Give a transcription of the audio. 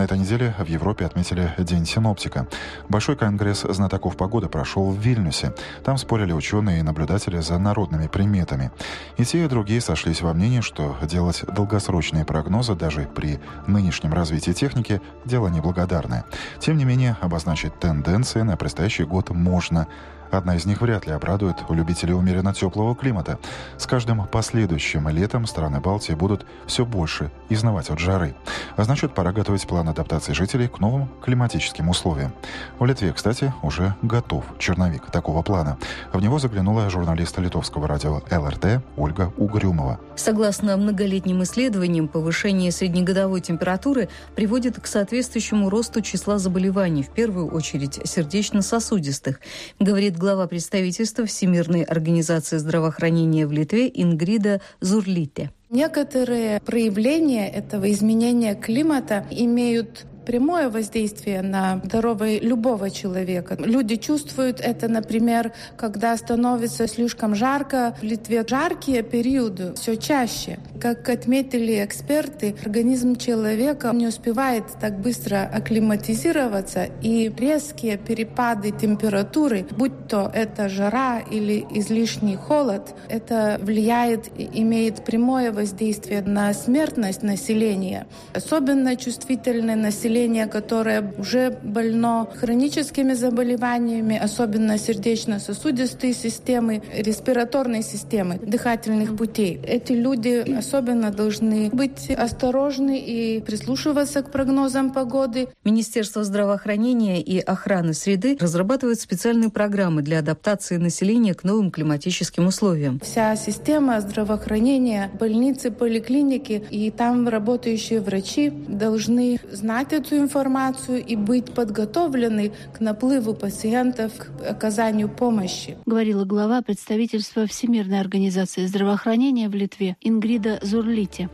На этой неделе в Европе отметили День синоптика. Большой конгресс знатоков погоды прошел в Вильнюсе. Там спорили ученые и наблюдатели за народными приметами. И те, и другие сошлись во мнении, что делать долгосрочные прогнозы даже при нынешнем развитии техники – дело неблагодарное. Тем не менее, обозначить тенденции на предстоящий год можно – Одна из них вряд ли обрадует у любителей умеренно теплого климата. С каждым последующим летом страны Балтии будут все больше изнывать от жары. А значит, пора готовить план адаптации жителей к новым климатическим условиям. В Литве, кстати, уже готов черновик такого плана. В него заглянула журналист литовского радио ЛРТ Ольга Угрюмова. Согласно многолетним исследованиям, повышение среднегодовой температуры приводит к соответствующему росту числа заболеваний, в первую очередь сердечно-сосудистых, говорит глава представительства Всемирной организации здравоохранения в Литве Ингрида Зурлите. Некоторые проявления этого изменения климата имеют прямое воздействие на здоровье любого человека. Люди чувствуют это, например, когда становится слишком жарко. В Литве жаркие периоды все чаще. Как отметили эксперты, организм человека не успевает так быстро акклиматизироваться, и резкие перепады температуры, будь то это жара или излишний холод, это влияет и имеет прямое воздействие на смертность населения. Особенно чувствительное население население, которое уже больно хроническими заболеваниями, особенно сердечно-сосудистой системы, респираторной системы, дыхательных путей. Эти люди особенно должны быть осторожны и прислушиваться к прогнозам погоды. Министерство здравоохранения и охраны среды разрабатывает специальные программы для адаптации населения к новым климатическим условиям. Вся система здравоохранения, больницы, поликлиники и там работающие врачи должны знать эту информацию и быть подготовленной к наплыву пациентов, к оказанию помощи. Говорила глава представительства Всемирной организации здравоохранения в Литве Ингрида Зурлити.